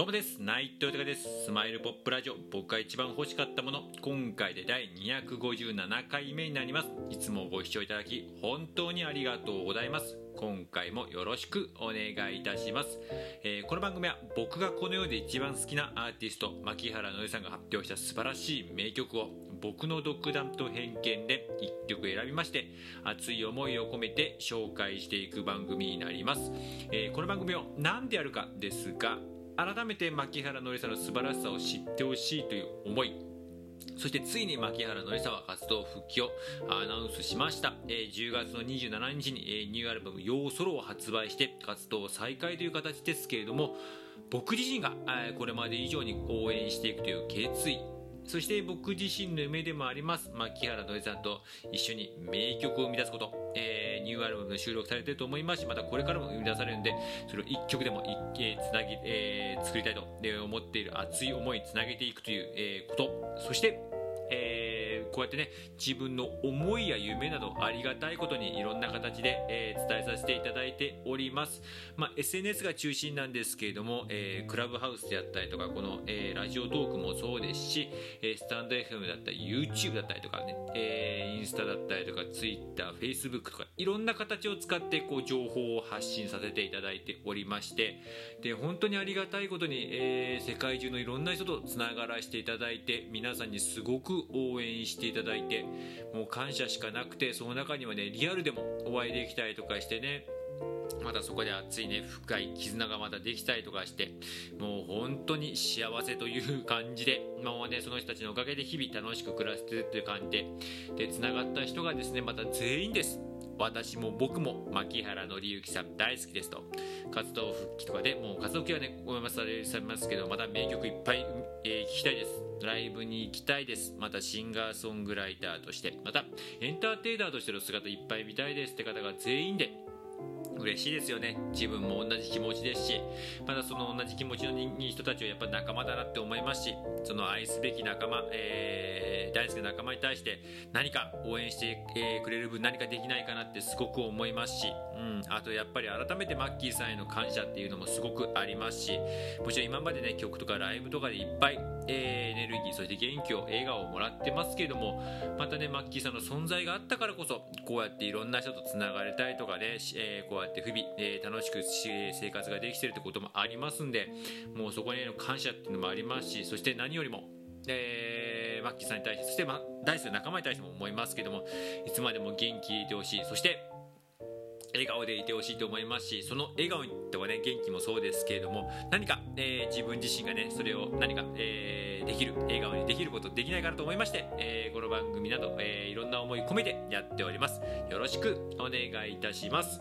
どうもです。内藤隆です。スマイルポップラジオ。僕が一番欲しかったもの。今回で第257回目になります。いつもご視聴いただき本当にありがとうございます。今回もよろしくお願いいたします、えーこの番組は僕がこの世で一番好きなアーティスト牧原のりさんが発表した素晴らしい名曲を僕の独断と偏見で1曲選びまして熱い思いを込めて紹介していく番組になります、えーこの番組を何でやるかですが改めて牧原のりさの素晴らしさを知ってほしいという思い。そしてついに牧原のりさは活動復帰をアナウンスしました、えー10月の27日に、えーニューアルバム「ヨーソロ」を発売して活動再開という形ですけれども僕自身が、えーこれまで以上に応援していくという決意。そして僕自身の夢でもあります牧原のりさんと一緒に名曲を生み出すこと、えーニューアルバムで収録されてると思いますしまたこれからも生み出されるんでそれを1曲でも一えーつなぎ、えー作りたいと思っている熱い思いつなげていくという、えーこと。そしてえこうやってね自分の思いや夢などありがたいことにいろんな形で、えー伝えさせていただいております、まあ、SNS が中心なんですけれども、えークラブハウスであったりとかこの、えーラジオトークもそうですし、えースタンド FM だったり YouTube だったりとかね、えーインスタだったりとか TwitterFacebook とかいろんな形を使ってこう情報を発信させていただいておりましてで本当にありがたいことに、えー世界中のいろんな人とつながらせていただいて皆さんにすごく応援してていただいてもう感謝しかなくてその中にはねリアルでもお会いできたりとかしてねまたそこで熱いね深い絆がまたできたりとかしてもう本当に幸せという感じで今はねその人たちのおかげで日々楽しく暮らしてるっていう感じででつながった人がですねまた全員です。私も僕も牧原紀之さん大好きですと。活動復帰とかでもう活動系はねごめんなさいされますけどまた名曲いっぱい、えー聴きたいです。ライブに行きたいです。またシンガーソングライターとして。またエンターテイナーとしての姿いっぱい見たいですって方が全員で嬉しいですよね。自分も同じ気持ちですしまだその同じ気持ちの人たちをやっぱ仲間だなって思いますしその愛すべき仲間、えー大好きな仲間に対して何か応援して、えーくれる分何かできないかなってすごく思いますし、あとやっぱり改めてマッキーさんへの感謝っていうのもすごくありますしもちろん今までね曲とかライブとかでいっぱい、えーエネルギーそして元気を笑顔をもらってますけれどもまたねマッキーさんの存在があったからこそこうやっていろんな人とつながれたりとかね、えーこうやって日々、えー楽しくし生活ができてるってこともありますんでもうそこへの感謝っていうのもありますしそして何よりもえーマッキーさんに対してそして、ま、大好きな仲間に対しても思いますけどもいつまでも元気でいてほしい。そして笑顔でいてほしいと思いますしその笑顔とかね元気もそうですけれども何か、えー自分自身がねそれを何か、えーできる笑顔にできることできないかなと思いまして、えーこの番組など、えーいろんな思い込めてやっております。よろしくお願いいたします。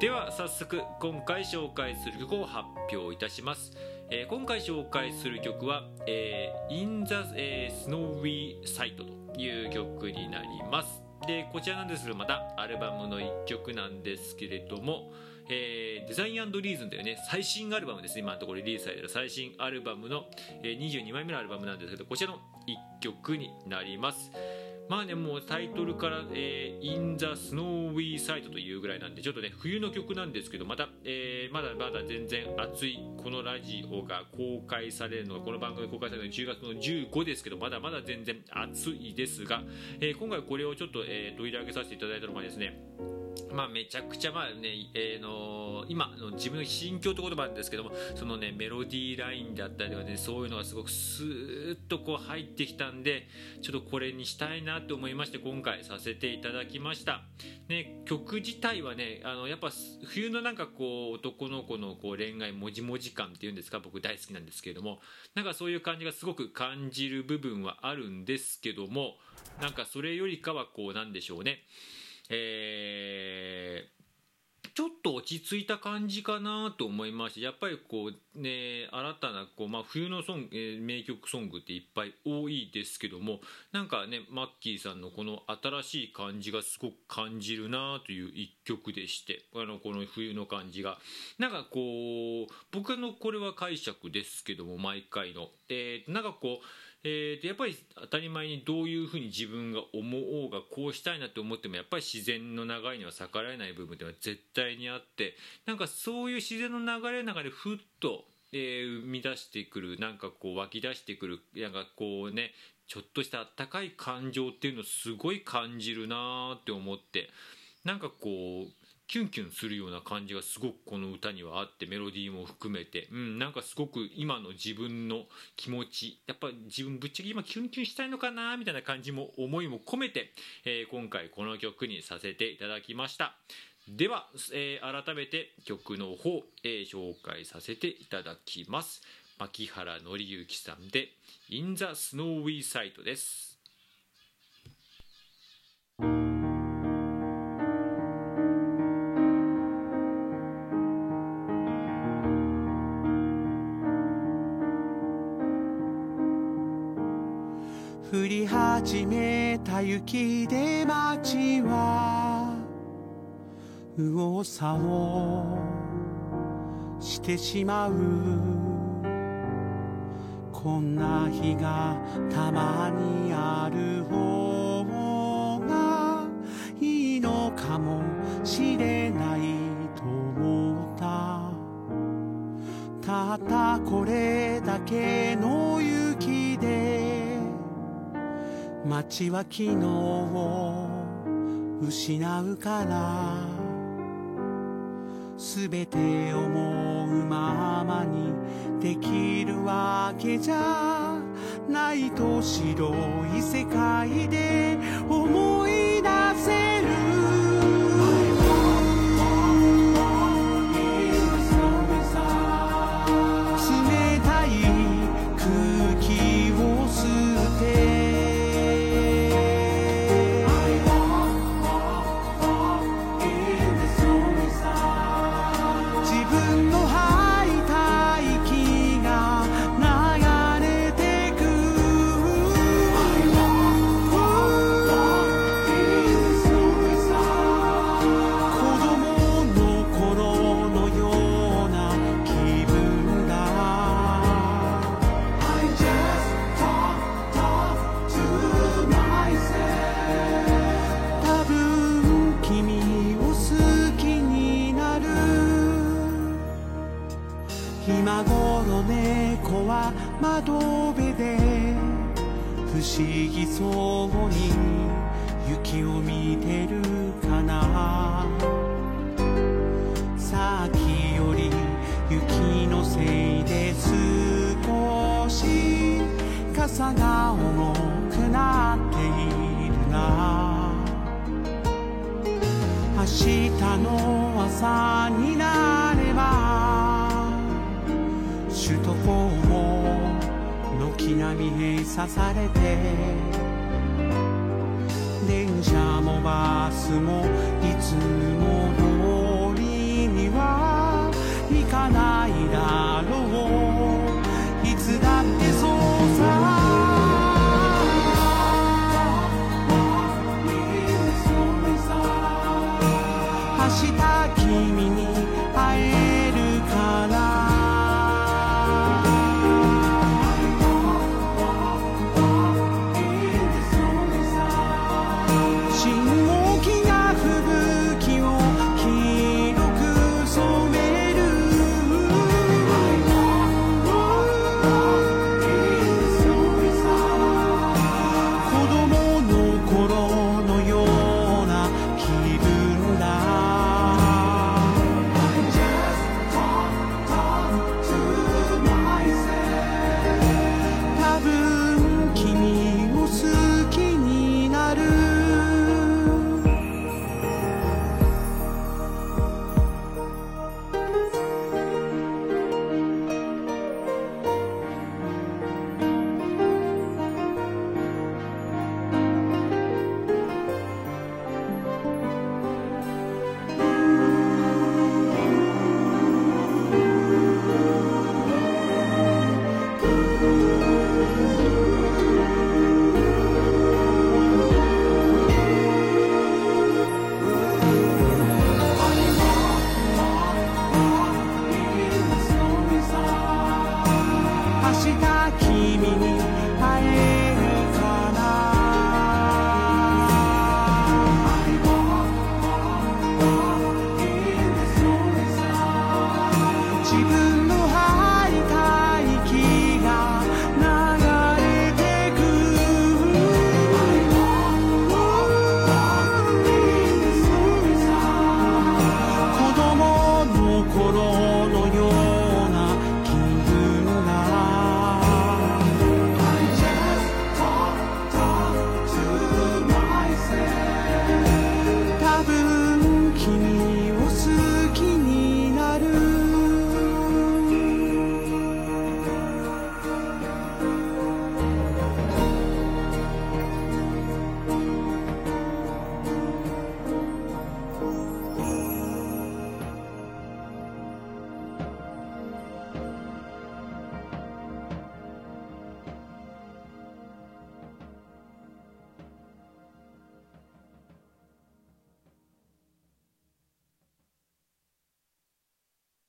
では早速今回紹介する曲を発表いたします、えー今回紹介する曲は「えー In the、えー Snowy Side」という曲になります。でこちらなんですけどまたアルバムの1曲なんですけれども、えーデザインリーズンというね。最新アルバムですね。今のところリリースされてる最新アルバムの、えー22枚目のアルバムなんですけどこちらの1曲になります。まあねもうタイトルから「えー In the Snowy Side」というぐらいなんでちょっとね冬の曲なんですけどまた、えーまだまだ全然熱いこのラジオが公開されるのがこの番組公開されるのが10月の15ですけどまだまだ全然熱いですが、えー今回これをちょっと、えー取り上げさせていただいたのがですねまあ、めちゃくちゃまあね、えーの今の自分の心境って言葉なんですけどもそのねメロディーラインだったりとかねそういうのがすごくスーッとこう入ってきたんでちょっとこれにしたいなと思いまして今回させていただきました、ね、曲自体はねあのやっぱ冬のなんかこう男の子のこう恋愛もじもじ感っていうんですか僕大好きなんですけれどもなんかそういう感じがすごく感じる部分はあるんですけどもなんかそれよりかはこうなんでしょうね。えーちょっと落ち着いた感じかなと思いましてやっぱりこうね新たなこう、まあ、冬のソン、えー名曲ソングっていっぱい多いですけどもなんかねマッキーさんのこの新しい感じがすごく感じるなという一曲でしてあのこの冬の感じが。なんかこう僕のこれは解釈ですけども毎回の、えーなんかこうえーとやっぱり当たり前にどういうふうに自分が思おうがこうしたいなって思ってもやっぱり自然の流れには逆らえない部分っていうのは絶対にあってなんかそういう自然の流れの中でふっとえー、生み出してくるなんかこう湧き出してくるなんかこうねちょっとしたあったかい感情っていうのをすごい感じるなーって思ってなんかこうキュンキュンするような感じがすごくこの歌にはあってメロディーも含めて、うん、なんかすごく今の自分の気持ちやっぱ自分ぶっちゃけ今キュンキュンしたいのかなみたいな感じも思いも込めて、えー、今回この曲にさせていただきました。では、えー、改めて曲の方、えー、紹介させていただきます。牧原紀之さんで「In the Snowy Side」です。降り始めた雪で街は右往左往してしまう。こんな日がたまにある方がいいのかもしれないと思った。たったこれだけの街は昨日を失うからすべて思うままにできるわけじゃないと白い世界で思い出せ今頃猫は窓辺で不思議そうに雪を見てるかな。さっきより雪のせいで少し傘が重くなっているな。明日の朝になれば首都高軒並み閉鎖されて電車もバスもいつも